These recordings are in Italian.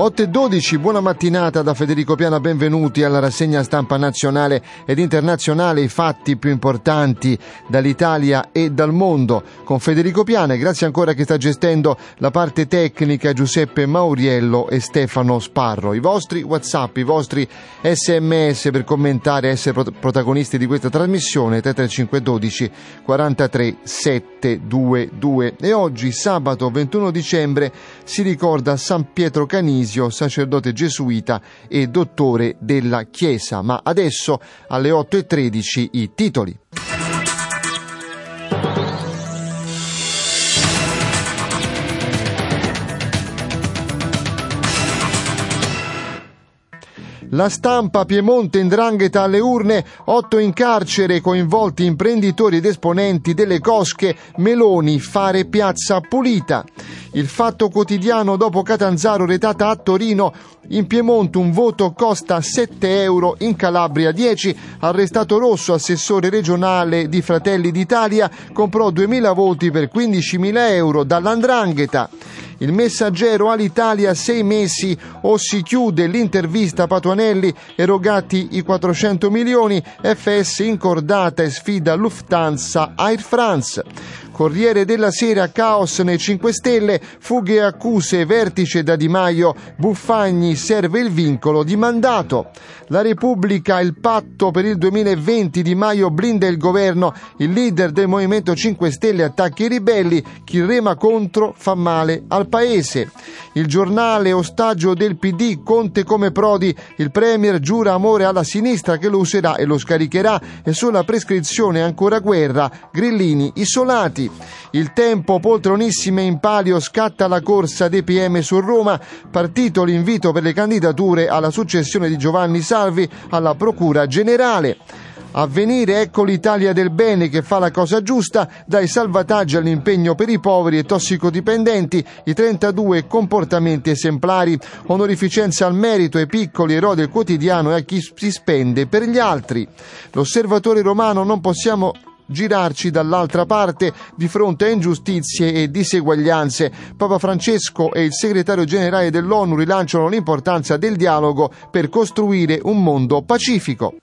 Otto e 12, buona mattinata da Federico Piana, benvenuti alla rassegna stampa nazionale ed internazionale, i fatti più importanti dall'Italia e dal mondo. Con Federico Piana grazie ancora che sta gestendo la parte tecnica Giuseppe Mauriello e Stefano Sparro. I vostri Whatsapp, i vostri sms per commentare e essere protagonisti di questa trasmissione 3512 43 722. E oggi, sabato 21 dicembre, si ricorda San Pietro Canisi Dionisio, sacerdote gesuita e dottore della Chiesa. Ma adesso alle 8.13 i titoli. La stampa Piemonte indrangheta alle urne, otto in carcere, coinvolti imprenditori ed esponenti delle cosche, Meloni fare piazza pulita. Il fatto quotidiano dopo Catanzaro retata a Torino, in Piemonte un voto costa 7 euro, in Calabria 10, arrestato Rosso, assessore regionale di Fratelli d'Italia, comprò 2000 voti per 15.000 euro dall'andrangheta. Il messaggero all'Italia sei mesi o si chiude l'intervista Patuanelli erogati i 400 milioni FS incordata e sfida Lufthansa Air France. Corriere della Sera, caos nei 5 Stelle, fughe e accuse, vertice da Di Maio, Buffagni, serve il vincolo di mandato. La Repubblica, il patto per il 2020, Di Maio blinda il governo, il leader del Movimento 5 Stelle attacca i ribelli, chi rema contro fa male al paese. Il giornale, ostaggio del PD, Conte come Prodi, il Premier giura amore alla sinistra che lo userà e lo scaricherà e sulla prescrizione ancora guerra, grillini isolati. Il tempo, poltronissime in palio, scatta la corsa dei PM su Roma, partito l'invito per le candidature alla successione di Giovanni Salvi alla Procura Generale. Avvenire, ecco l'Italia del bene che fa la cosa giusta, dai salvataggi all'impegno per i poveri e tossicodipendenti, i 32 comportamenti esemplari, onorificenza al merito ai piccoli eroi del quotidiano e a chi si spende per gli altri. L'osservatore romano non possiamo girarci dall'altra parte di fronte a ingiustizie e diseguaglianze. Papa Francesco e il segretario generale dell'ONU rilanciano l'importanza del dialogo per costruire un mondo pacifico.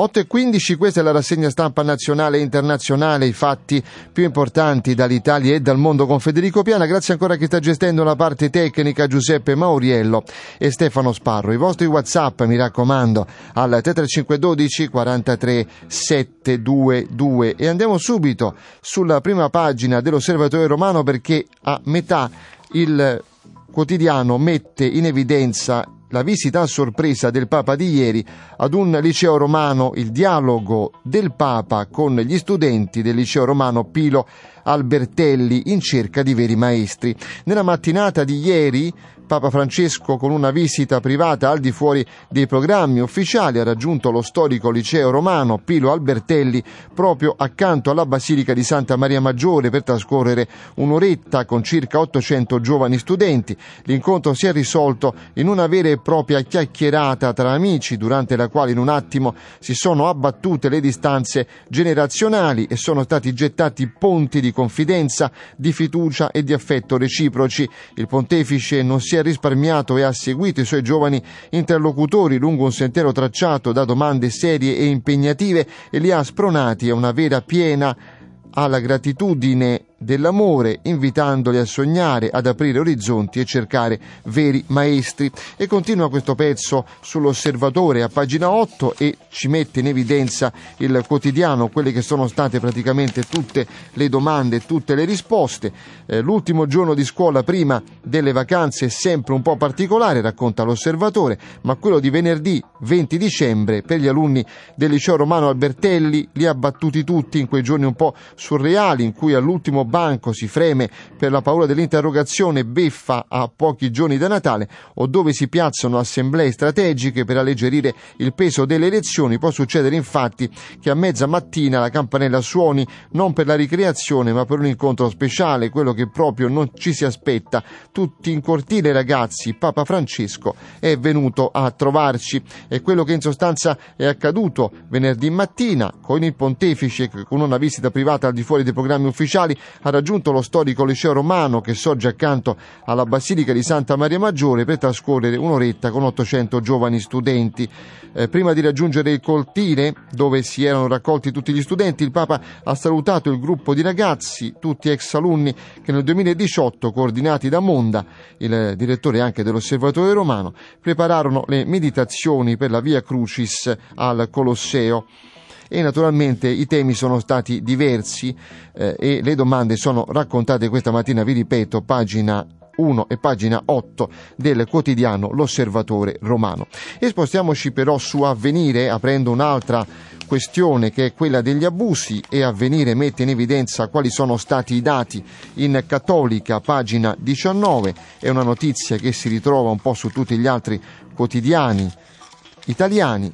8 e 15, questa è la rassegna stampa nazionale e internazionale, i fatti più importanti dall'Italia e dal mondo con Federico Piana. Grazie ancora a chi sta gestendo la parte tecnica Giuseppe Mauriello e Stefano Sparro. I vostri WhatsApp, mi raccomando, al 3512 43 722 e andiamo subito sulla prima pagina dell'Osservatorio Romano perché a metà il quotidiano mette in evidenza la visita a sorpresa del Papa di ieri ad un liceo romano, il dialogo del Papa con gli studenti del liceo romano Pilo Albertelli in cerca di veri maestri. Nella mattinata di ieri Papa Francesco con una visita privata al di fuori dei programmi ufficiali ha raggiunto lo storico liceo romano Pilo Albertelli proprio accanto alla Basilica di Santa Maria Maggiore per trascorrere un'oretta con circa 800 giovani studenti. L'incontro si è risolto in una vera e propria chiacchierata tra amici durante la quale in un attimo si sono abbattute le distanze generazionali e sono stati gettati ponti di confidenza, di fiducia e di affetto reciproci. Il pontefice non si è risparmiato e ha seguito i suoi giovani interlocutori lungo un sentiero tracciato da domande serie e impegnative e li ha spronati a una vera piena alla gratitudine dell'amore, invitandoli a sognare, ad aprire orizzonti e cercare veri maestri. E continua questo pezzo sull'osservatore a pagina 8 e ci mette in evidenza il quotidiano, quelle che sono state praticamente tutte le domande, tutte le risposte. Eh, l'ultimo giorno di scuola prima delle vacanze è sempre un po' particolare, racconta l'osservatore, ma quello di venerdì 20 dicembre per gli alunni del liceo romano Albertelli li ha battuti tutti in quei giorni un po' surreali in cui all'ultimo banco si freme per la paura dell'interrogazione beffa a pochi giorni da Natale o dove si piazzano assemblee strategiche per alleggerire il peso delle elezioni. Può succedere infatti che a mezza mattina la campanella suoni non per la ricreazione ma per un incontro speciale, quello che proprio non ci si aspetta. Tutti in cortile ragazzi, Papa Francesco è venuto a trovarci. È quello che in sostanza è accaduto venerdì mattina con il pontefice con una visita privata al di fuori dei programmi ufficiali ha raggiunto lo storico liceo romano che sorge accanto alla Basilica di Santa Maria Maggiore per trascorrere un'oretta con 800 giovani studenti. Eh, prima di raggiungere il coltile dove si erano raccolti tutti gli studenti, il Papa ha salutato il gruppo di ragazzi, tutti ex alunni che nel 2018, coordinati da Monda, il direttore anche dell'Osservatore Romano, prepararono le meditazioni per la Via Crucis al Colosseo e naturalmente i temi sono stati diversi eh, e le domande sono raccontate questa mattina, vi ripeto, pagina 1 e pagina 8 del quotidiano L'Osservatore Romano. E spostiamoci però su Avvenire aprendo un'altra questione che è quella degli abusi e Avvenire mette in evidenza quali sono stati i dati in Cattolica, pagina 19, è una notizia che si ritrova un po' su tutti gli altri quotidiani italiani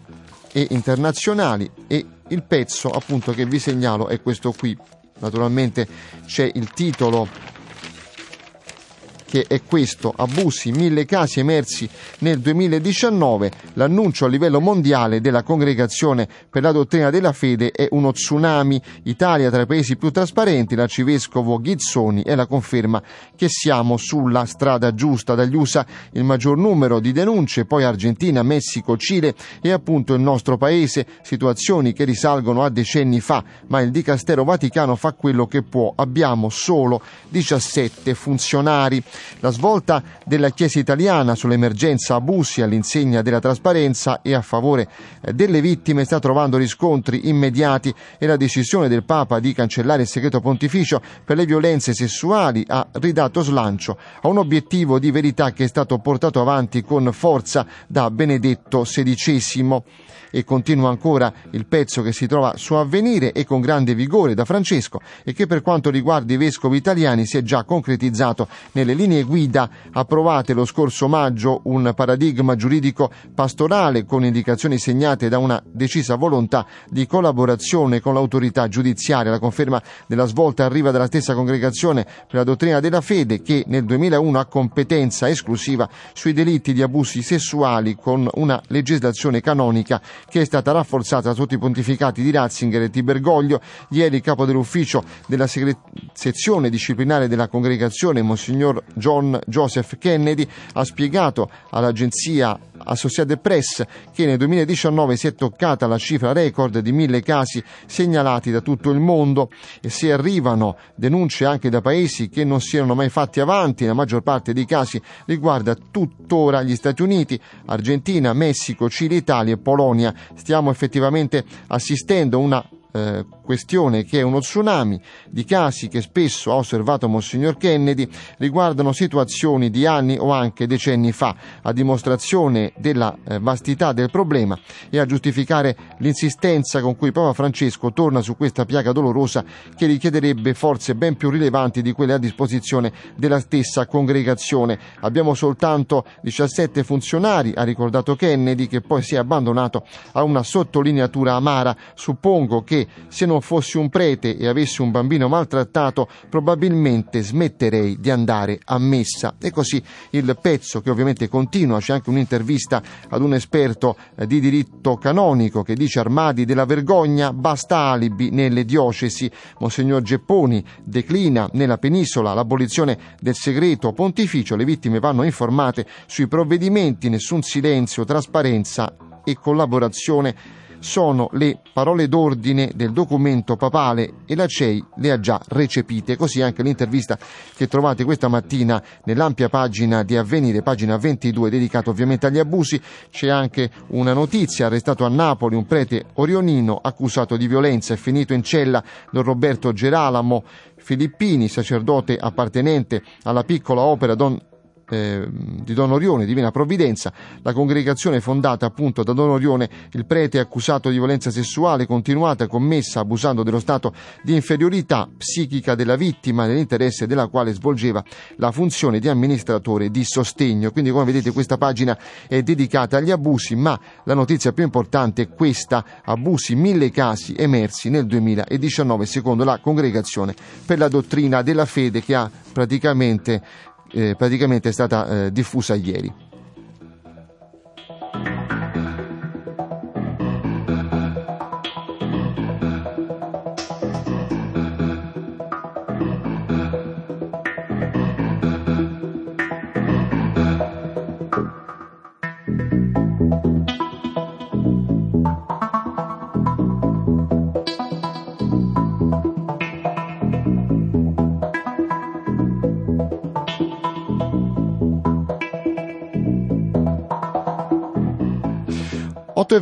e internazionali e il pezzo appunto che vi segnalo è questo qui. Naturalmente c'è il titolo che è questo, abusi, mille casi emersi nel 2019, l'annuncio a livello mondiale della Congregazione per la dottrina della fede è uno tsunami, Italia tra i paesi più trasparenti, l'arcivescovo Ghizzoni è la conferma che siamo sulla strada giusta, dagli USA il maggior numero di denunce, poi Argentina, Messico, Cile e appunto il nostro paese, situazioni che risalgono a decenni fa, ma il Dicastero Vaticano fa quello che può, abbiamo solo 17 funzionari. La svolta della Chiesa italiana sull'emergenza abusi all'insegna della trasparenza e a favore eh, delle vittime sta trovando riscontri immediati e la decisione del Papa di cancellare il segreto pontificio per le violenze sessuali ha ridato slancio a un obiettivo di verità che è stato portato avanti con forza da Benedetto XVI e continua ancora il pezzo che si trova su Avvenire e con grande vigore da Francesco e che per quanto riguarda i vescovi italiani si è già concretizzato nelle linee guida approvate lo scorso maggio un paradigma giuridico pastorale con indicazioni segnate da una decisa volontà di collaborazione con l'autorità giudiziaria. La conferma della svolta arriva dalla stessa congregazione per la dottrina della fede che nel 2001 ha competenza esclusiva sui delitti di abusi sessuali con una legislazione canonica che è stata rafforzata sotto i pontificati di Ratzinger e Tibergoglio. Ieri il capo dell'ufficio della segre- sezione disciplinare della congregazione, Monsignor John Joseph Kennedy, ha spiegato all'agenzia Associated Press che nel 2019 si è toccata la cifra record di mille casi segnalati da tutto il mondo e se arrivano denunce anche da paesi che non si erano mai fatti avanti, la maggior parte dei casi riguarda tuttora gli Stati Uniti, Argentina, Messico, Cile, Italia e Polonia. Stiamo effettivamente assistendo a una eh, questione che è uno tsunami di casi che spesso ha osservato Monsignor Kennedy riguardano situazioni di anni o anche decenni fa, a dimostrazione della eh, vastità del problema e a giustificare l'insistenza con cui Papa Francesco torna su questa piaga dolorosa che richiederebbe forze ben più rilevanti di quelle a disposizione della stessa congregazione. Abbiamo soltanto 17 funzionari, ha ricordato Kennedy, che poi si è abbandonato a una sottolineatura amara. Suppongo che se non fossi un prete e avessi un bambino maltrattato probabilmente smetterei di andare a messa. E così il pezzo che ovviamente continua, c'è anche un'intervista ad un esperto eh, di diritto canonico che dice armadi della vergogna, basta alibi nelle diocesi. Monsignor Gepponi declina nella penisola l'abolizione del segreto pontificio, le vittime vanno informate sui provvedimenti, nessun silenzio, trasparenza e collaborazione sono le parole d'ordine del documento papale e la CEI le ha già recepite. Così anche l'intervista che trovate questa mattina nell'ampia pagina di Avvenire, pagina 22, dedicata ovviamente agli abusi. C'è anche una notizia, arrestato a Napoli un prete orionino accusato di violenza e finito in cella Don Roberto Geralamo Filippini, sacerdote appartenente alla piccola opera Don eh, di Don Orione, Divina Provvidenza, la congregazione fondata appunto da Don Orione, il prete accusato di violenza sessuale continuata commessa abusando dello stato di inferiorità psichica della vittima nell'interesse della quale svolgeva la funzione di amministratore di sostegno. Quindi come vedete questa pagina è dedicata agli abusi, ma la notizia più importante è questa, abusi, mille casi emersi nel 2019 secondo la congregazione per la dottrina della fede che ha praticamente, praticamente è stata eh, diffusa ieri.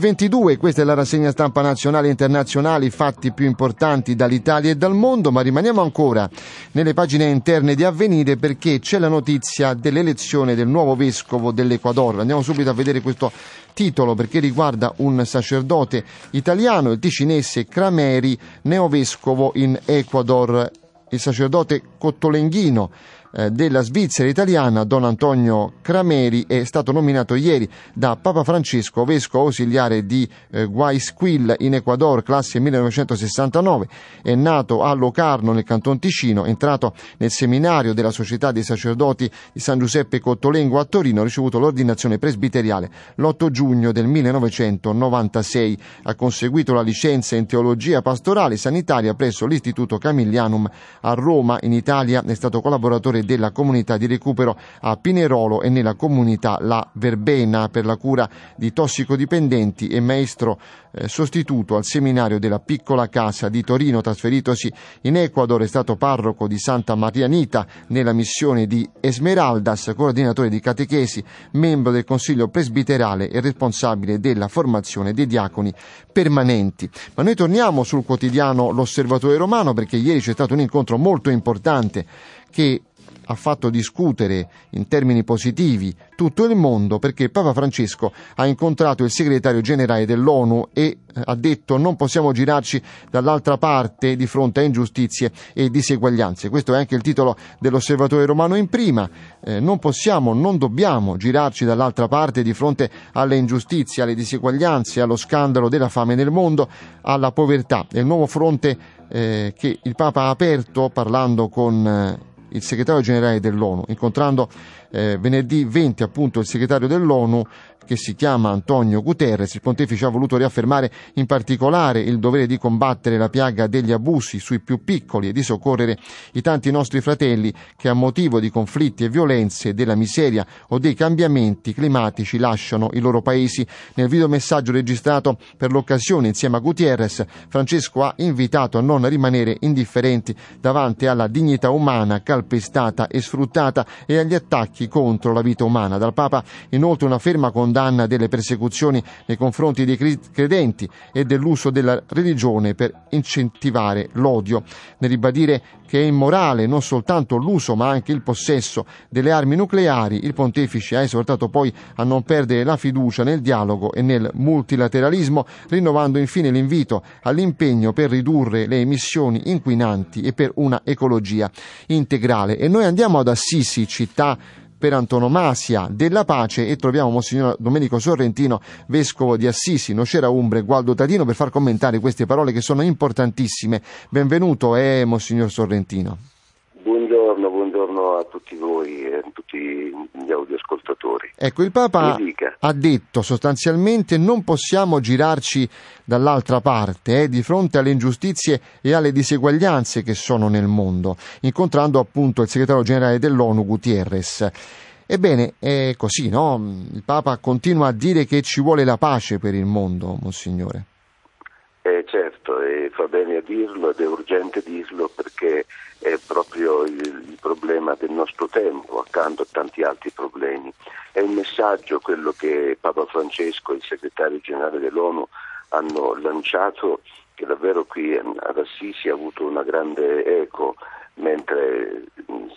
22, questa è la rassegna stampa nazionale e internazionale, i fatti più importanti dall'Italia e dal mondo, ma rimaniamo ancora nelle pagine interne di Avvenire perché c'è la notizia dell'elezione del nuovo vescovo dell'Equador. Andiamo subito a vedere questo titolo perché riguarda un sacerdote italiano, il ticinese Crameri, neovescovo in Ecuador. Il sacerdote Cottolenghino della Svizzera italiana, Don Antonio Crameri, è stato nominato ieri da Papa Francesco vescovo ausiliare di eh, Guaysquil in Ecuador, classe 1969. È nato a Locarno nel Canton Ticino, entrato nel seminario della Società dei Sacerdoti di San Giuseppe Cottolengo a Torino, ha ricevuto l'ordinazione presbiteriale l'8 giugno del 1996. Ha conseguito la licenza in teologia pastorale sanitaria presso l'Istituto Camillianum a Roma, in Italia. È stato collaboratore della comunità di recupero a Pinerolo e nella comunità La Verbena per la cura di tossicodipendenti e maestro eh, sostituto al seminario della piccola casa di Torino, trasferitosi in Ecuador, è stato parroco di Santa Marianita nella missione di Esmeraldas, coordinatore di catechesi, membro del Consiglio presbiterale e responsabile della formazione dei diaconi permanenti. Ma noi torniamo sul quotidiano L'Osservatore Romano perché ieri c'è stato un incontro molto importante che ha fatto discutere in termini positivi tutto il mondo perché Papa Francesco ha incontrato il segretario generale dell'ONU e eh, ha detto non possiamo girarci dall'altra parte di fronte a ingiustizie e diseguaglianze. Questo è anche il titolo dell'osservatore romano in prima. Eh, non possiamo, non dobbiamo girarci dall'altra parte di fronte alle ingiustizie, alle diseguaglianze, allo scandalo della fame nel mondo, alla povertà. È il nuovo fronte eh, che il Papa ha aperto parlando con eh, il segretario generale dell'ONU, incontrando eh, venerdì 20 appunto il segretario dell'ONU che si chiama Antonio Guterres, il pontefice ha voluto riaffermare in particolare il dovere di combattere la piaga degli abusi sui più piccoli e di soccorrere i tanti nostri fratelli che a motivo di conflitti e violenze, della miseria o dei cambiamenti climatici lasciano i loro paesi. Nel videomessaggio registrato per l'occasione insieme a Gutierrez, Francesco ha invitato a non rimanere indifferenti davanti alla dignità umana calpestata e sfruttata e agli attacchi contro la vita umana. Dal Papa inoltre una ferma condanna delle persecuzioni nei confronti dei credenti e dell'uso della religione per incentivare l'odio. Nel ribadire che è immorale non soltanto l'uso ma anche il possesso delle armi nucleari, il pontefice ha esortato poi a non perdere la fiducia nel dialogo e nel multilateralismo, rinnovando infine l'invito all'impegno per ridurre le emissioni inquinanti e per una ecologia integrale. E noi andiamo ad Assisi, città per antonomasia della pace e troviamo Monsignor Domenico Sorrentino, vescovo di Assisi, Nocera Umbre, Gualdo Tadino per far commentare queste parole che sono importantissime. Benvenuto, eh, Monsignor Sorrentino. Buongiorno, a tutti voi e a tutti gli audioascoltatori. Ecco, il Papa ha detto sostanzialmente non possiamo girarci dall'altra parte eh, di fronte alle ingiustizie e alle diseguaglianze che sono nel mondo, incontrando appunto il segretario generale dell'ONU Gutierrez. Ebbene, è così, no? Il Papa continua a dire che ci vuole la pace per il mondo, Monsignore. Fa bene a dirlo ed è urgente dirlo perché è proprio il, il, problema del nostro tempo, accanto a tanti altri problemi. È un messaggio quello che Papa Francesco e il segretario generale dell'ONU hanno lanciato che davvero qui ad Assisi ha avuto una grande eco, mentre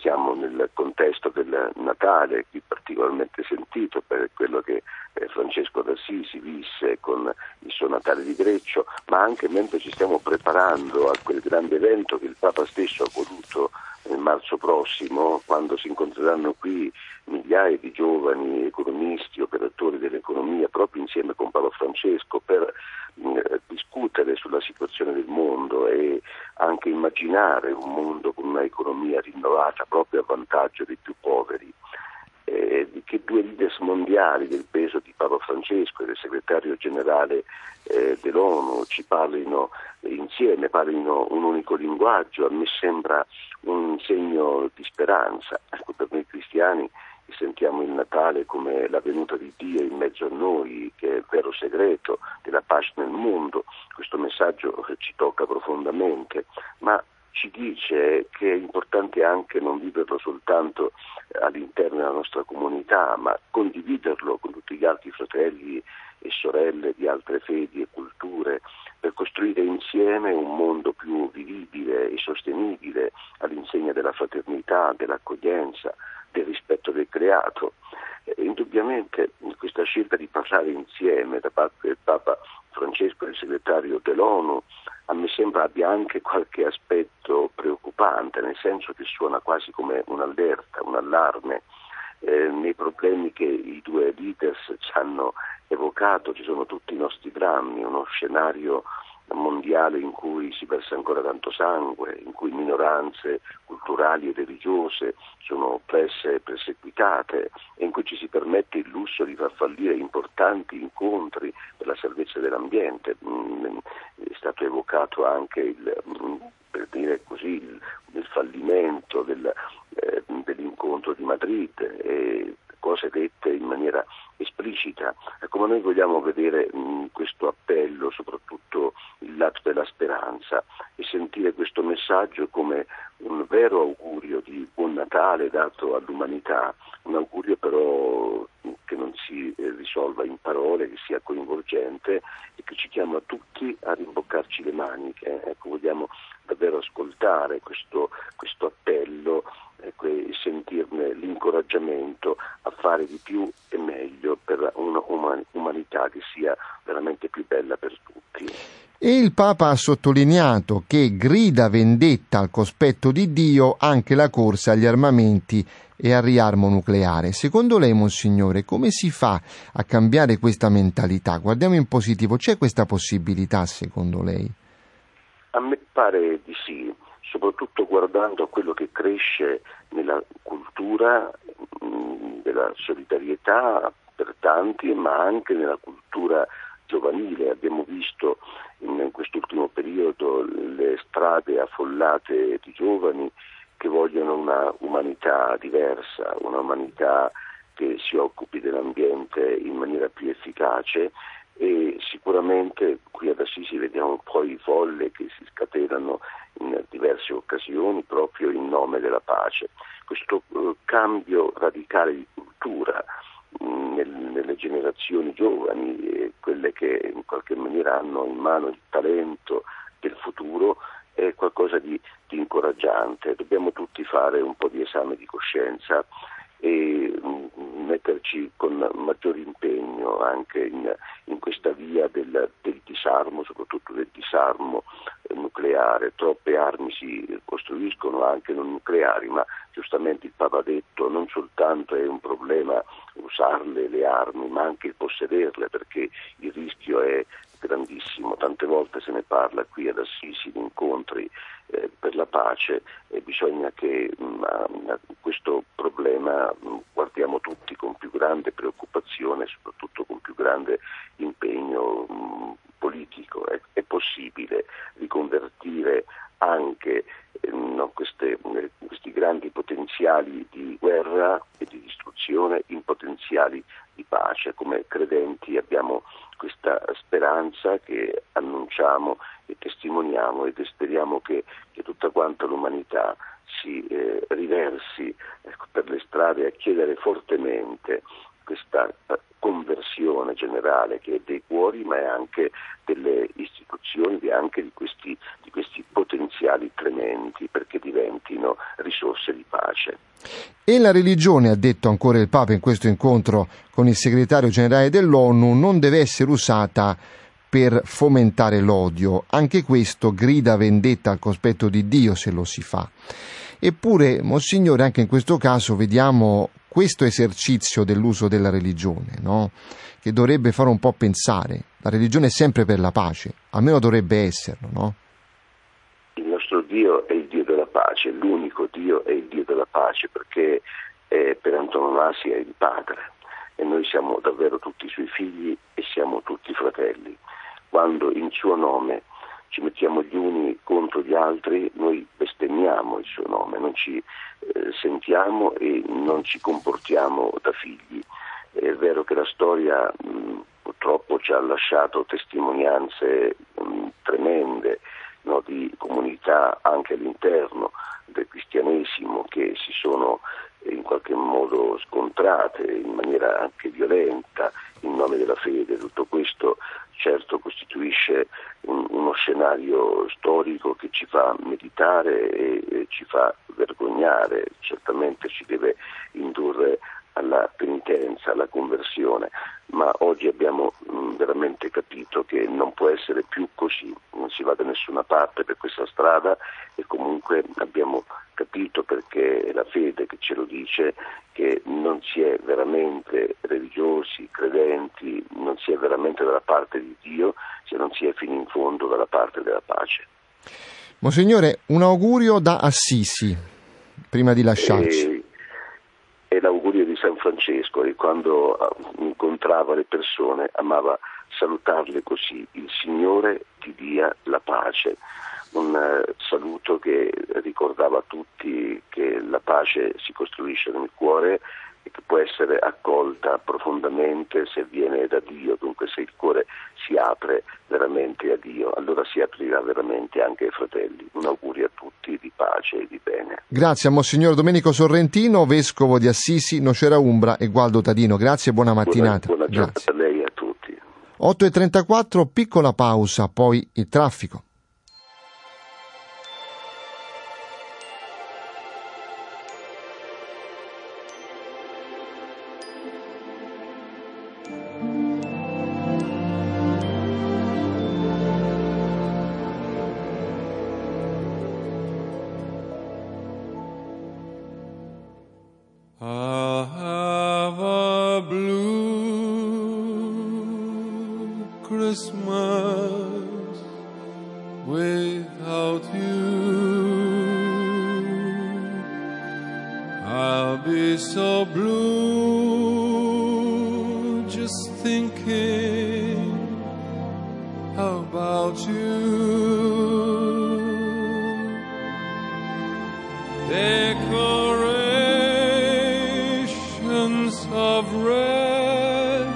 siamo nel contesto del Natale, qui particolarmente sentito per quello che eh, Francesco d'Assisi visse con il suo Natale di Greccio, ma anche mentre ci stiamo preparando a quel grande evento che il Papa stesso ha voluto marzo prossimo, quando si incontreranno qui migliaia di giovani economisti, operatori dell'economia, proprio insieme con Paolo Francesco, per eh, discutere sulla situazione del mondo e anche immaginare un mondo con una economia rinnovata proprio a vantaggio dei più poveri. Eh, che due leaders mondiali del peso di Paolo Francesco e del segretario generale eh, dell'ONU ci parlino insieme, parlino un unico linguaggio, a me sembra un segno di speranza. Ecco, per noi cristiani sentiamo il Natale come la venuta di Dio in mezzo a noi, che è il vero segreto della pace nel mondo. Questo messaggio ci tocca profondamente, ma ci dice che è importante anche non viverlo soltanto all'interno della nostra comunità, ma condividerlo con tutti gli altri fratelli e sorelle di altre fedi e culture per costruire insieme un mondo più vivibile e sostenibile all'insegna della fraternità, dell'accoglienza, del rispetto del creato. Eh, indubbiamente questa scelta di parlare insieme da parte del Papa Francesco e del segretario dell'ONU a me sembra abbia anche qualche aspetto preoccupante, nel senso che suona quasi come un'allerta, un allarme. Eh, nei problemi che i due leaders ci hanno evocato ci sono tutti i nostri drammi, uno scenario mondiale in cui si versa ancora tanto sangue, in cui minoranze culturali e religiose sono oppresse e perseguitate e in cui ci si permette il lusso di far fallire importanti incontri per la salvezza dell'ambiente. Mm, è stato evocato anche il, mm, per dire così, il, fallimento del, eh, dell'incontro di Madrid e cose dette in maniera esplicita. Ma noi vogliamo vedere mh, mm, questo appello, soprattutto il lato della speranza e sentire questo messaggio come un vero augurio di buon Natale dato all'umanità, un augurio però che non si eh, risolva in parole, che sia coinvolgente e che ci chiama tutti a rimboccarci le maniche. Ecco, vogliamo davvero ascoltare questo, questo appello ecco, e sentirne l'incoraggiamento a fare di più e meglio per un'umanità che sia veramente più bella per tutti. E il Papa ha sottolineato che grida vendetta al cospetto di Dio anche la corsa agli armamenti e al riarmo nucleare. Secondo lei, Monsignore, come si fa a cambiare questa mentalità? Guardiamo in positivo, c'è questa possibilità secondo lei? A me pare di sì, soprattutto guardando a quello che cresce nella cultura mm, della solidarietà per tanti, ma anche nella cultura giovanile. Abbiamo visto in quest'ultimo periodo le strade affollate di giovani che vogliono una umanità diversa, una umanità che si occupi dell'ambiente in maniera più efficace e sicuramente qui ad Assisi vediamo poi folle che si scatenano in diverse occasioni proprio in nome della pace. Questo uh, cambio radicale di cultura nel, nelle generazioni giovani, eh, quelle che in qualche maniera hanno in mano il talento del futuro, è qualcosa di, di incoraggiante. Dobbiamo tutti fare un po' di esame di coscienza e mm, metterci con maggiore impegno anche in, in questa via del, del, disarmo, soprattutto del disarmo eh, nucleare. Troppe armi si costruiscono anche non nucleari, ma giustamente il Papa ha detto non soltanto è un problema usarle le armi, ma anche possederle, perché il rischio è grandissimo. Tante volte se ne parla qui ad Assisi di incontri eh, per la pace e bisogna che mh, mm, questo problema mh, mm, guardiamo tutti con più grande preoccupazione e soprattutto con più grande impegno mh, mm, politico. È, è, possibile riconvertire anche eh, no, queste, eh, questi grandi potenziali di guerra e di distruzione in potenziali di pace. Come credenti abbiamo questa speranza che annunciamo e testimoniamo ed speriamo che, che tutta quanta l'umanità si eh, riversi ecco, per le strade a chiedere fortemente questa eh, conversione generale che è dei cuori ma è anche delle istituzioni e anche di questi, di questi potenziali tremendi perché diventino risorse di pace. E la religione, ha detto ancora il Papa in questo incontro con il segretario generale dell'ONU, non deve essere usata per fomentare l'odio. Anche questo grida vendetta al cospetto di Dio se lo si fa. Eppure, Monsignore, anche in questo caso vediamo questo esercizio dell'uso della religione, no? che dovrebbe fare un po' pensare. La religione è sempre per la pace, almeno dovrebbe esserlo, no? Il nostro Dio è il Dio della pace, l'unico Dio è il Dio della pace perché eh, per antonomasia è il Padre e noi siamo davvero tutti i suoi figli e siamo tutti fratelli. Quando in suo nome ci mettiamo gli uni contro gli altri, noi bestemmiamo il suo nome, non ci eh, sentiamo e non ci comportiamo da figli. È vero che la storia mh, purtroppo ci ha lasciato testimonianze mh, tremende no, di comunità anche all'interno del cristianesimo che si sono in qualche modo scontrate in maniera anche violenta in nome della fede. Tutto questo certo costituisce un, uno scenario storico che ci fa meditare e, e ci fa vergognare, certamente ci deve indurre alla penitenza, alla conversione, ma oggi abbiamo mh, veramente capito che non può essere più così, non si va da nessuna parte per questa strada e comunque abbiamo capito perché è la fede che ce lo dice che non si è veramente religiosi, credenti, non si è veramente dalla parte di Dio se non si è fino in fondo dalla parte della pace. Monsignore, un augurio da Assisi, prima di lasciarci. E, di San Francesco e quando ah, incontrava le persone amava salutarle così, il Signore ti dia la pace un eh, saluto che ricordava a tutti che la pace si costruisce nel cuore e che può essere accolta profondamente se viene da Dio, dunque se il cuore si apre veramente a Dio, allora si aprirà veramente anche ai fratelli. Un augurio a tutti di pace e di bene. Grazie a Monsignor Domenico Sorrentino, Vescovo di Assisi, Nocera Umbra e Gualdo Tadino. Grazie e buona mattinata. Buona, buona giornata a lei e a tutti. 8.34, piccola pausa, poi il traffico. Decorations of red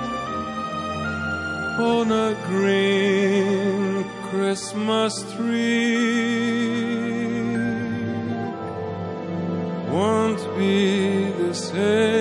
on a green Christmas tree. Won't be the same,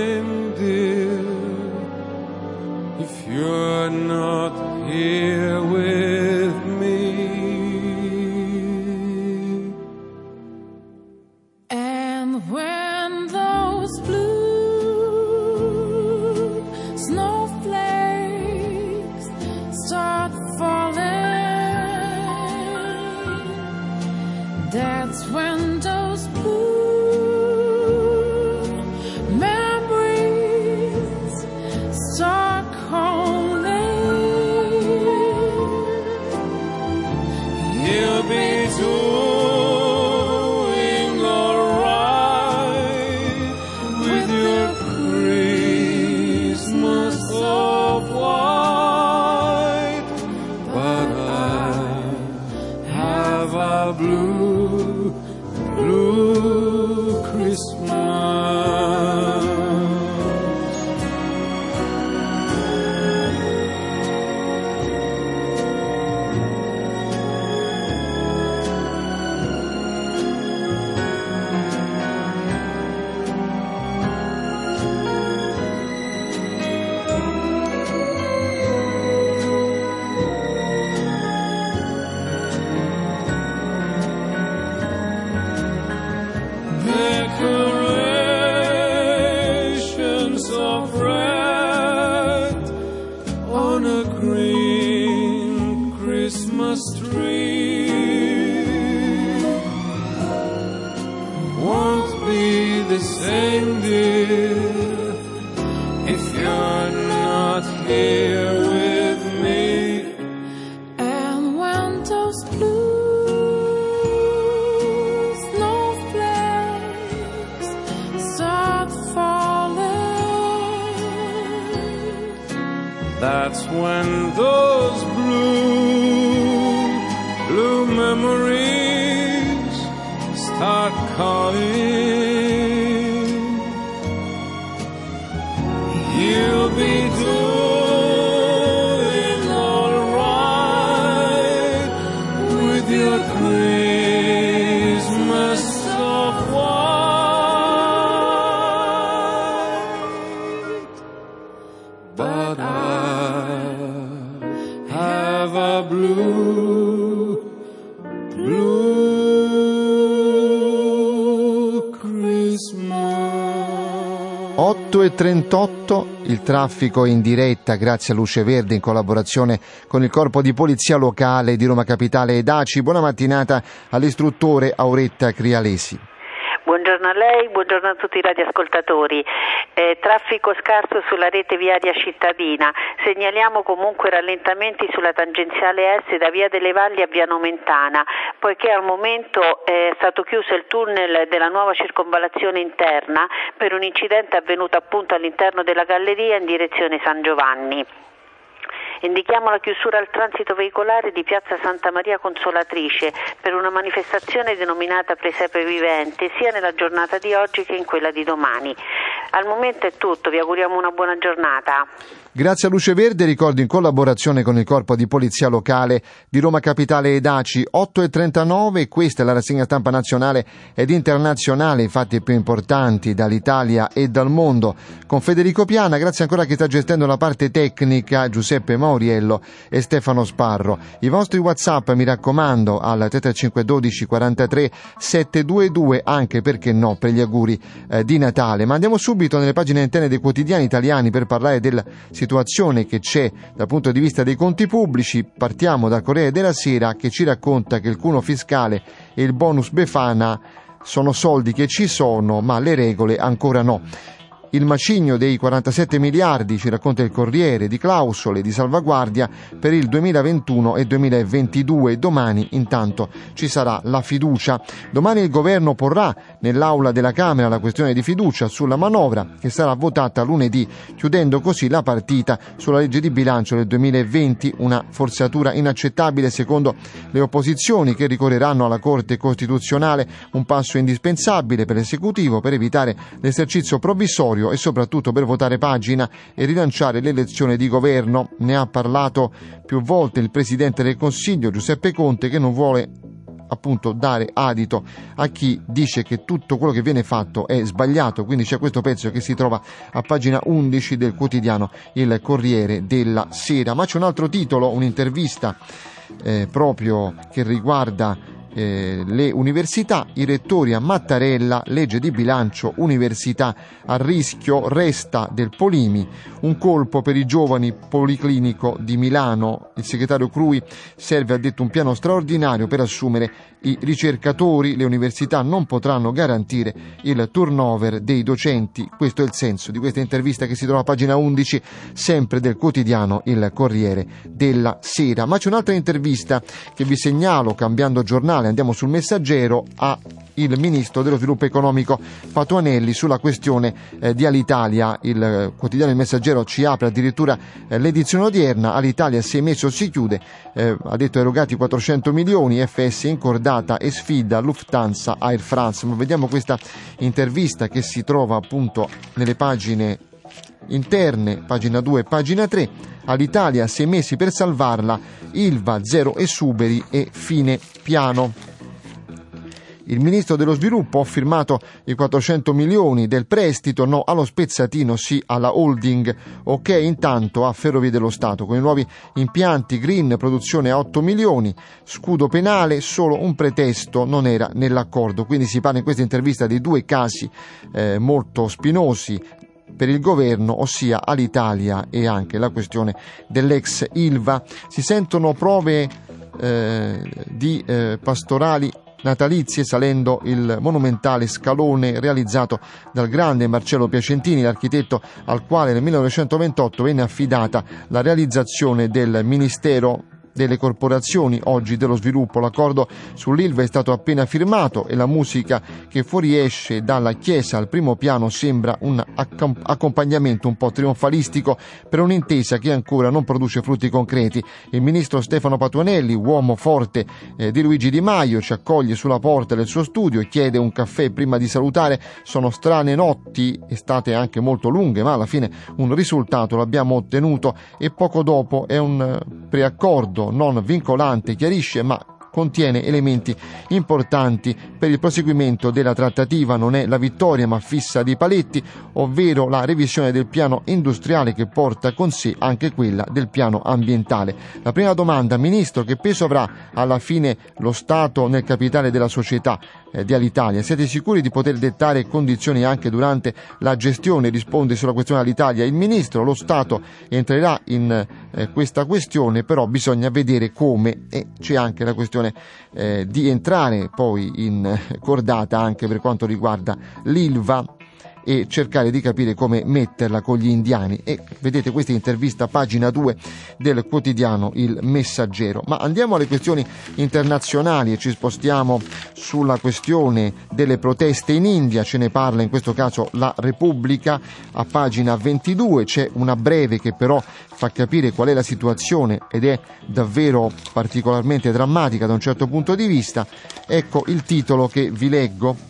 I have a blue, blue Christmas. 8 e 38, il traffico in diretta grazie a Luce Verde in collaborazione con il corpo di polizia locale di Roma Capitale e Daci. Buona mattinata all'istruttore Auretta Crialesi. Buongiorno a lei, buongiorno a tutti i radioascoltatori. Eh, traffico scarso sulla rete viaria cittadina. Segnaliamo comunque rallentamenti sulla tangenziale S da via delle Valli a via Nomentana, poiché al momento è stato chiuso il tunnel della nuova circonvallazione interna per un incidente avvenuto appunto all'interno della galleria in direzione San Giovanni. Indichiamo la chiusura al transito veicolare di Piazza Santa Maria Consolatrice per una manifestazione denominata Presepe Vivente sia nella giornata di oggi che in quella di domani. Al momento è tutto, vi auguriamo una buona giornata. Grazie a Luce Verde, ricordo in collaborazione con il corpo di polizia locale di Roma Capitale e Daci 8 e 39, questa è la rassegna stampa nazionale ed internazionale, i fatti più importanti dall'Italia e dal mondo. Con Federico Piana, grazie ancora a chi sta gestendo la parte tecnica, Giuseppe Mauriello e Stefano Sparro. I vostri WhatsApp, mi raccomando, al 3512 43 722, anche perché no, per gli auguri eh, di Natale. Ma andiamo subito nelle pagine interne dei quotidiani italiani per parlare della situazione che c'è dal punto di vista dei conti pubblici. Partiamo dal Corriere della Sera che ci racconta che il cuno fiscale e il bonus Befana sono soldi che ci sono, ma le regole ancora no. Il macigno dei 47 miliardi, ci racconta il Corriere, di clausole di salvaguardia per il 2021 e 2022. Domani intanto ci sarà la fiducia. Domani il governo porrà nell'aula della Camera la questione di fiducia sulla manovra che sarà votata lunedì, chiudendo così la partita sulla legge di bilancio del 2020, una forzatura inaccettabile secondo le opposizioni che ricorreranno alla Corte Costituzionale, un passo indispensabile per l'esecutivo per evitare l'esercizio provvisorio e soprattutto per votare pagina e rilanciare l'elezione di governo. Ne ha parlato più volte il Presidente del Consiglio Giuseppe Conte che non vuole appunto dare adito a chi dice che tutto quello che viene fatto è sbagliato, quindi c'è questo pezzo che si trova a pagina 11 del quotidiano Il Corriere della Sera, ma c'è un altro titolo, un'intervista eh, proprio che riguarda eh, le università, i rettori a Mattarella, legge di bilancio, università. A rischio, resta del Polimi, un colpo per i giovani Policlinico di Milano, il segretario Crui serve ha detto un piano straordinario per assumere i ricercatori, le università non potranno garantire il turnover dei docenti, questo è il senso di questa intervista che si trova a pagina 11 sempre del quotidiano Il Corriere della Sera, ma c'è un'altra intervista che vi segnalo cambiando giornale. Andiamo sul messaggero. A il ministro dello sviluppo economico Patuanelli sulla questione eh, di Alitalia. Il eh, quotidiano Il Messaggero ci apre addirittura eh, l'edizione odierna. Alitalia sei mesi o si chiude, eh, ha detto erogati 400 milioni, FS incordata e sfida Lufthansa Air France. Ma vediamo questa intervista che si trova appunto nelle pagine interne, pagina 2 e pagina 3. All'Italia sei mesi per salvarla, Ilva, zero esuberi e fine piano. Il ministro dello sviluppo ha firmato i 400 milioni del prestito, no allo spezzatino, sì alla holding, ok intanto a Ferrovie dello Stato, con i nuovi impianti green, produzione a 8 milioni, scudo penale, solo un pretesto non era nell'accordo, quindi si parla in questa intervista di due casi eh, molto spinosi, per il governo, ossia all'Italia e anche la questione dell'ex Ilva. Si sentono prove eh, di eh, pastorali natalizie salendo il monumentale scalone realizzato dal grande Marcello Piacentini, l'architetto al quale nel 1928 venne affidata la realizzazione del Ministero delle corporazioni oggi dello sviluppo. L'accordo sull'ILVA è stato appena firmato e la musica che fuoriesce dalla chiesa al primo piano sembra un accompagnamento un po' trionfalistico per un'intesa che ancora non produce frutti concreti. Il ministro Stefano Patuanelli, uomo forte eh, di Luigi Di Maio, ci accoglie sulla porta del suo studio e chiede un caffè prima di salutare. Sono strane notti, estate anche molto lunghe, ma alla fine un risultato l'abbiamo ottenuto e poco dopo è un eh, non vincolante, chiarisce, ma contiene elementi importanti per il proseguimento della trattativa. Non è la vittoria ma fissa dei paletti, ovvero la revisione del piano industriale che porta con sé anche quella del piano ambientale. La prima domanda, Ministro, che peso avrà alla fine lo Stato nel capitale della società di Alitalia? Siete sicuri di poter dettare condizioni anche durante la gestione? Risponde sulla questione Alitalia il Ministro. Lo Stato entrerà in eh, questa questione, però bisogna vedere come e c'è anche la questione questione eh, di entrare poi in cordata anche per quanto riguarda l'ILVA e cercare di capire come metterla con gli indiani. E vedete questa intervista pagina 2 del quotidiano Il Messaggero. Ma andiamo alle questioni internazionali e ci spostiamo sulla questione delle proteste in India. Ce ne parla in questo caso la Repubblica a pagina 22 c'è una breve che però fa capire qual è la situazione ed è davvero particolarmente drammatica da un certo punto di vista. Ecco il titolo che vi leggo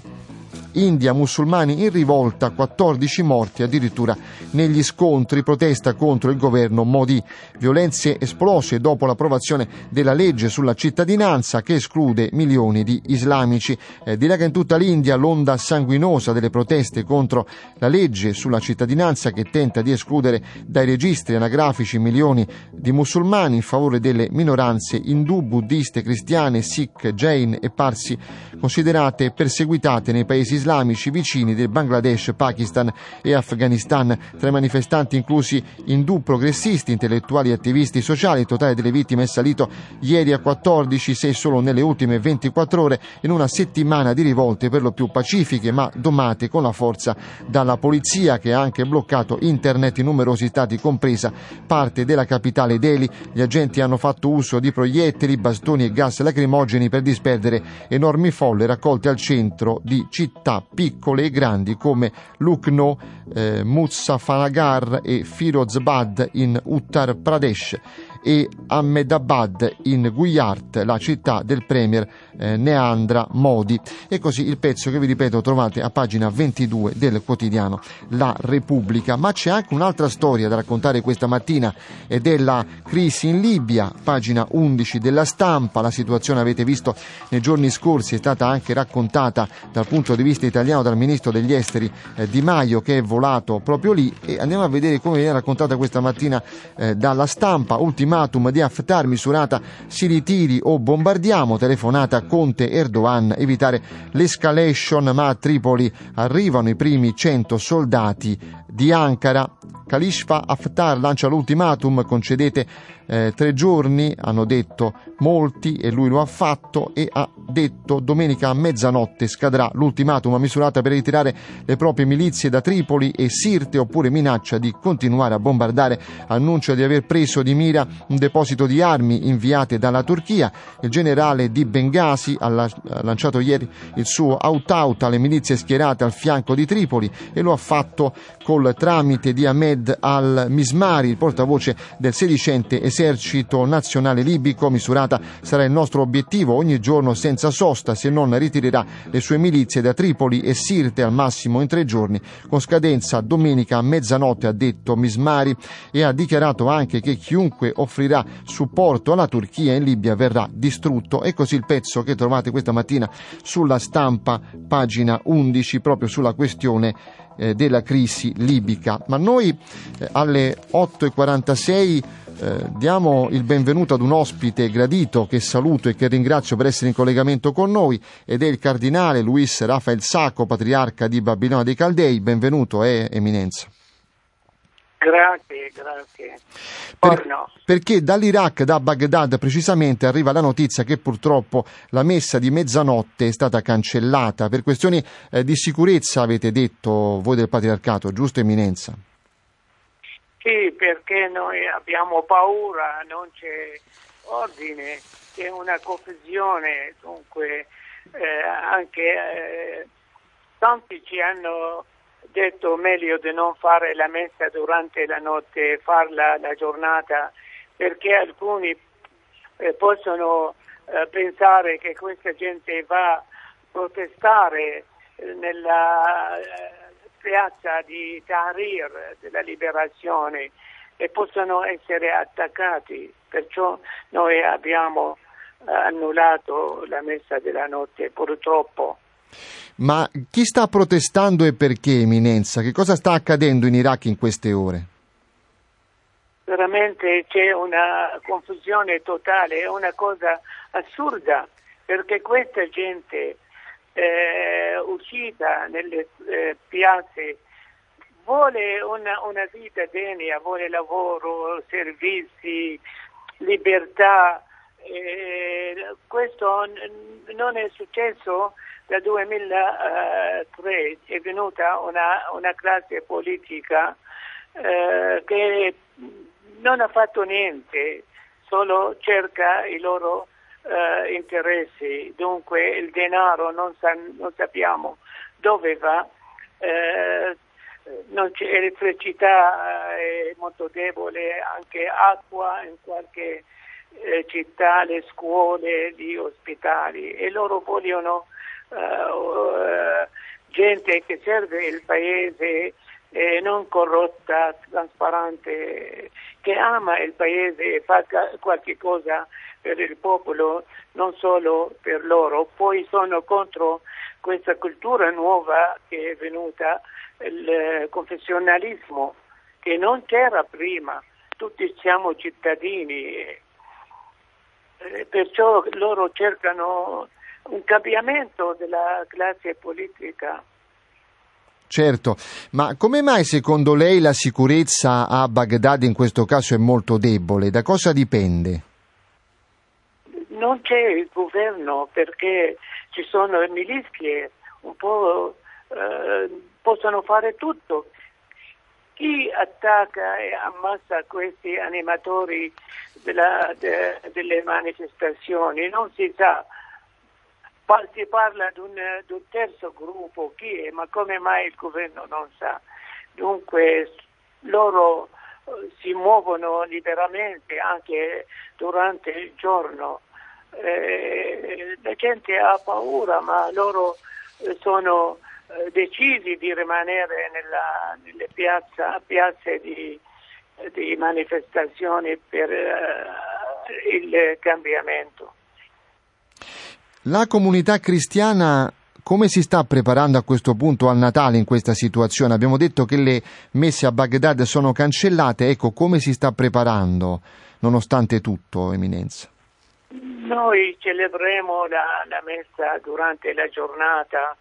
India, musulmani in rivolta, 14 morti addirittura negli scontri, protesta contro il governo Modi. Violenze esplose dopo l'approvazione della legge sulla cittadinanza che esclude milioni di islamici. Eh, che in tutta l'India l'onda sanguinosa delle proteste contro la legge sulla cittadinanza che tenta di escludere dai registri anagrafici milioni di musulmani in favore delle minoranze indù, buddiste, cristiane, sikh, jain e parsi considerate perseguitate nei paesi islamici vicini del Bangladesh, Pakistan e Afghanistan. Tra i manifestanti inclusi indù progressisti, intellettuali e attivisti sociali, il totale delle vittime è salito ieri a 14, 6 solo nelle ultime 24 ore, in una settimana di rivolte per lo più pacifiche ma domate con la forza dalla polizia che ha anche bloccato internet in numerosi stati compresa parte della capitale Delhi. Gli agenti hanno fatto uso di proiettili, bastoni e gas lacrimogeni per disperdere enormi folle raccolte al centro di città città piccole e grandi come Lucknow, eh, Muzaffarnagar e Firozabad in Uttar Pradesh e Ahmedabad in Gujarat, la città del premier eh, Neandra Modi. E così il pezzo che vi ripeto trovate a pagina 22 del quotidiano La Repubblica. Ma c'è anche un'altra storia da raccontare questa mattina ed è la crisi in Libia, pagina 11 della stampa. La situazione avete visto nei giorni scorsi è stata anche raccontata dal punto di vista italiano dal ministro degli esteri eh, Di Maio che è volato proprio lì e andiamo a vedere come viene raccontata questa mattina eh, dalla stampa. Ultima ultimatum di Haftar misurata si ritiri o bombardiamo, telefonata Conte Erdogan, evitare l'escalation, ma a Tripoli arrivano i primi 100 soldati di Ankara. Khalifa Haftar lancia l'ultimatum, concedete eh, tre giorni, hanno detto molti e lui lo ha fatto e ha detto domenica a mezzanotte scadrà l'ultimatum misurata per ritirare le proprie milizie da Tripoli e Sirte oppure minaccia di continuare a bombardare, annuncia di aver preso di mira un deposito di armi inviate dalla Turchia. Il generale di Bengasi ha lanciato ieri il suo out-out alle milizie schierate al fianco di Tripoli e lo ha fatto col tramite di Ahmed al-Mismari, il portavoce del sedicente esercito nazionale libico. Misurata sarà il nostro obiettivo ogni giorno senza sosta se non ritirerà le sue milizie da Tripoli e Sirte al massimo in tre giorni, con scadenza domenica a mezzanotte, ha detto Mismari e ha dichiarato anche che chiunque offrirà supporto alla Turchia in Libia verrà distrutto. E così il pezzo che trovate questa mattina sulla stampa, pagina 11, proprio sulla questione eh, della crisi libica. Ma noi eh, alle 8.46 eh, diamo il benvenuto ad un ospite gradito che saluto e che ringrazio per essere in collegamento con noi ed è il cardinale Luis Rafael Sacco, patriarca di Babilonia dei Caldei. Benvenuto, eh, Eminenza. Grazie, grazie. Per- perché dall'Iraq, da Baghdad precisamente, arriva la notizia che purtroppo la messa di mezzanotte è stata cancellata per questioni eh, di sicurezza, avete detto voi del patriarcato, giusto Eminenza? Sì, perché noi abbiamo paura, non c'è ordine, c'è una confusione, dunque eh, anche eh, tanti ci hanno detto meglio di non fare la messa durante la notte, farla la giornata, perché alcuni eh, possono eh, pensare che questa gente va a protestare eh, nella eh, piazza di Tahrir della liberazione e possono essere attaccati, perciò noi abbiamo eh, annullato la messa della notte purtroppo. Ma chi sta protestando e perché, Eminenza? Che cosa sta accadendo in Iraq in queste ore? Veramente c'è una confusione totale, è una cosa assurda perché questa gente eh, uscita nelle eh, piazze vuole una, una vita degna, vuole lavoro, servizi, libertà. Eh, questo n- non è successo dal 2003, è venuta una, una classe politica eh, che non ha fatto niente, solo cerca i loro eh, interessi, dunque il denaro non, sa- non sappiamo dove va, eh, non c'è elettricità, eh, è molto debole, anche acqua in qualche eh, città, le scuole, gli ospitali e loro vogliono eh, gente che serve il paese eh, non corrotta, trasparente, che ama il paese e fa qualche cosa per il popolo, non solo per loro. Poi sono contro questa cultura nuova che è venuta, il confessionalismo, che non c'era prima. Tutti siamo cittadini, eh, perciò loro cercano un cambiamento della classe politica. Certo, ma come mai secondo lei la sicurezza a Baghdad in questo caso è molto debole? Da cosa dipende? Non c'è il governo perché ci sono le milizie, un po' eh, possono fare tutto. Chi attacca e ammazza questi animatori della- de- delle manifestazioni non si sa. Si parla di un, di un terzo gruppo, chi è, ma come mai il governo non sa? Dunque loro eh, si muovono liberamente anche durante il giorno. Eh, la gente ha paura, ma loro eh, sono eh, decisi di rimanere nella- nelle piazza- piazze di, di manifestazioni per eh, il cambiamento. La comunità cristiana come si sta preparando a questo punto al Natale in questa situazione? Abbiamo detto che le messe a Baghdad sono cancellate, ecco come si sta preparando nonostante tutto, Eminenza? Noi celebreremo la, la messa durante la giornata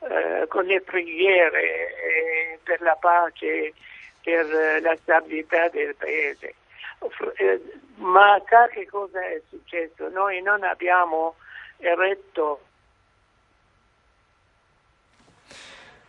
eh, con le preghiere eh, per la pace, per eh, la stabilità del paese. Eh, ma sa che cosa è successo? Noi non abbiamo eretto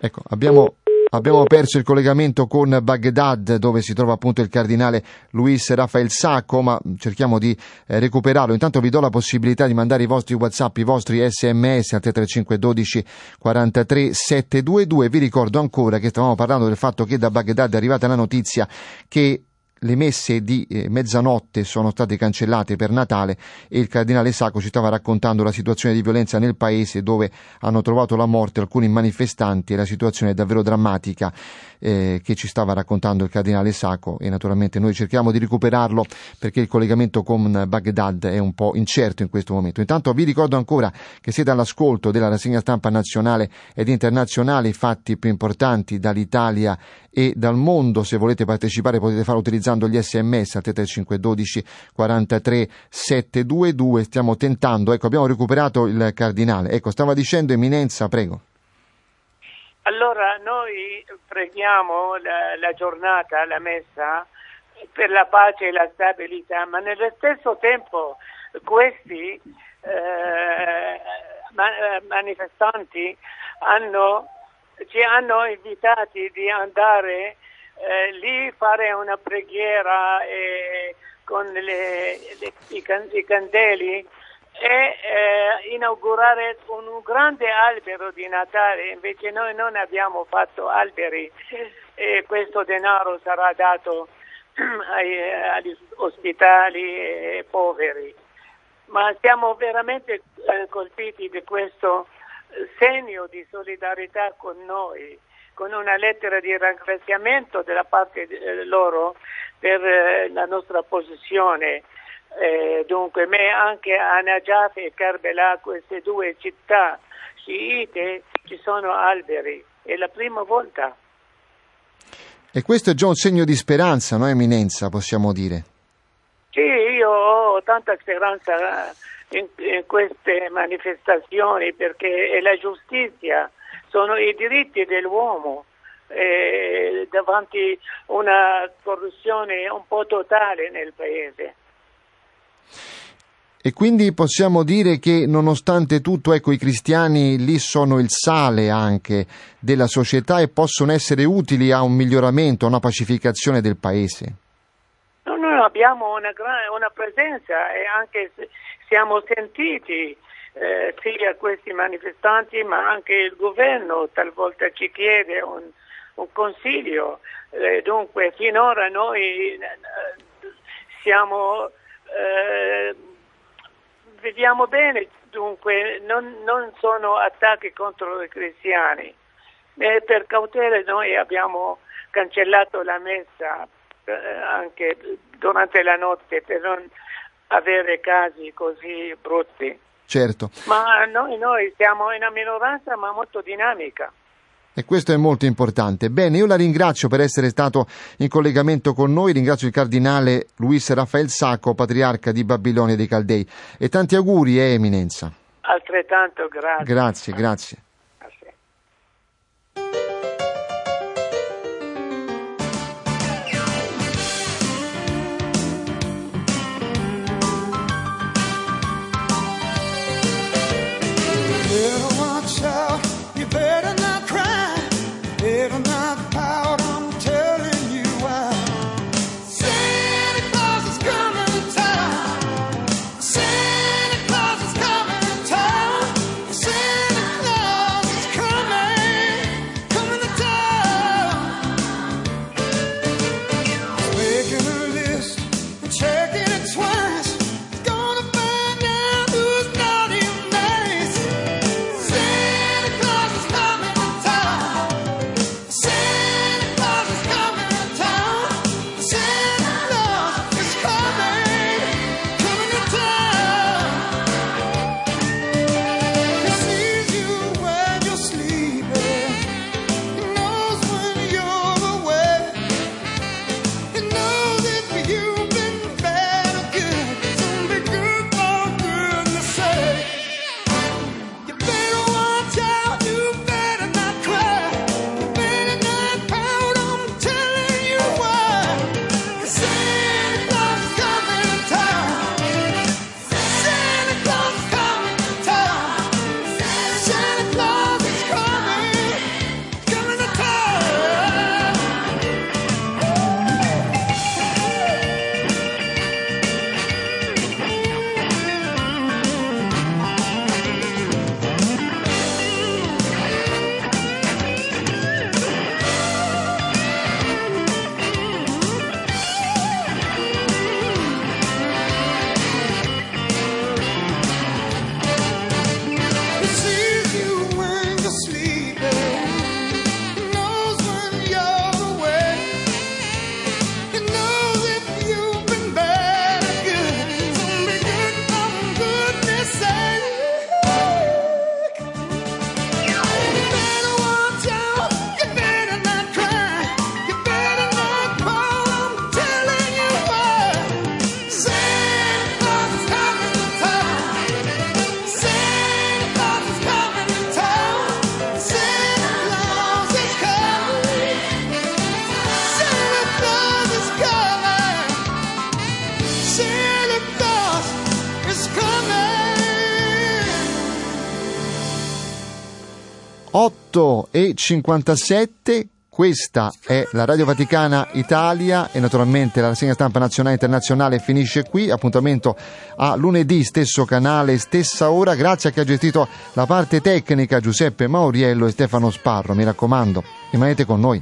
Ecco, abbiamo, abbiamo perso il collegamento con Baghdad dove si trova appunto il cardinale Luis Rafael Sacco, ma cerchiamo di eh, recuperarlo. Intanto vi do la possibilità di mandare i vostri WhatsApp, i vostri SMS al 3512 43 722. Vi ricordo ancora che stavamo parlando del fatto che da Baghdad è arrivata la notizia che le messe di eh, mezzanotte sono state cancellate per Natale e il cardinale Sacco ci stava raccontando la situazione di violenza nel paese dove hanno trovato la morte alcuni manifestanti e la situazione è davvero drammatica eh, che ci stava raccontando il cardinale Sacco e naturalmente noi cerchiamo di recuperarlo perché il collegamento con Baghdad è un po' incerto in questo momento. Intanto vi ricordo ancora che siete all'ascolto della rassegna stampa nazionale ed internazionale, i fatti più importanti dall'Italia e dal mondo. Se volete partecipare potete farlo utilizzando gli sms al 3512 43 722. Stiamo tentando, ecco abbiamo recuperato il cardinale. Ecco, stava dicendo Eminenza, prego. Allora noi preghiamo la, la giornata, la messa, per la pace e la stabilità, ma nello stesso tempo questi eh, eh, manifestanti hanno, ci hanno invitati di andare eh, lì fare una preghiera eh, con le- le- i, can- i candeli e eh, inaugurare un, grande albero di Natale, invece noi non abbiamo fatto alberi e questo denaro sarà dato ai- agli ospitali e poveri. Ma siamo veramente eh, colpiti di questo segno di solidarietà con noi, con una lettera di ringraziamento della parte eh, loro per eh, la nostra posizione. Eh, dunque, me anche a Najaf e Karbala, queste due città sciite, ci sono alberi. È la prima volta. E questo è già un segno di speranza, no, Eminenza, possiamo dire. Sì, io ho tanta speranza in, in queste manifestazioni perché è la giustizia, sono i diritti dell'uomo eh, davanti a una corruzione un po' totale nel paese. E quindi possiamo dire che nonostante tutto, ecco, i cristiani lì sono il sale anche della società e possono essere utili a un miglioramento, a una pacificazione del paese. No, noi abbiamo una, una presenza e anche siamo sentiti eh, sia questi manifestanti ma anche il governo talvolta ci chiede un, un consiglio. Eh, dunque finora noi eh, siamo, eh, viviamo bene, dunque non, non sono attacchi contro i cristiani. E per cautela noi abbiamo cancellato la messa eh, anche durante la notte per non avere casi così brutti. Certo, Ma noi, noi siamo una minoranza ma molto dinamica. E questo è molto importante. Bene, io la ringrazio per essere stato in collegamento con noi, ringrazio il cardinale Luis Rafael Sacco, patriarca di Babilonia dei Caldei, e tanti auguri, eh, Eminenza. Altrettanto. Grazie, grazie. Grazie. 8 e 57. Questa è la Radio Vaticana Italia e naturalmente la rassegna stampa nazionale e internazionale finisce qui. Appuntamento a lunedì, stesso canale, stessa ora. Grazie a chi ha gestito la parte tecnica Giuseppe Mauriello e Stefano Sparro. Mi raccomando, rimanete con noi.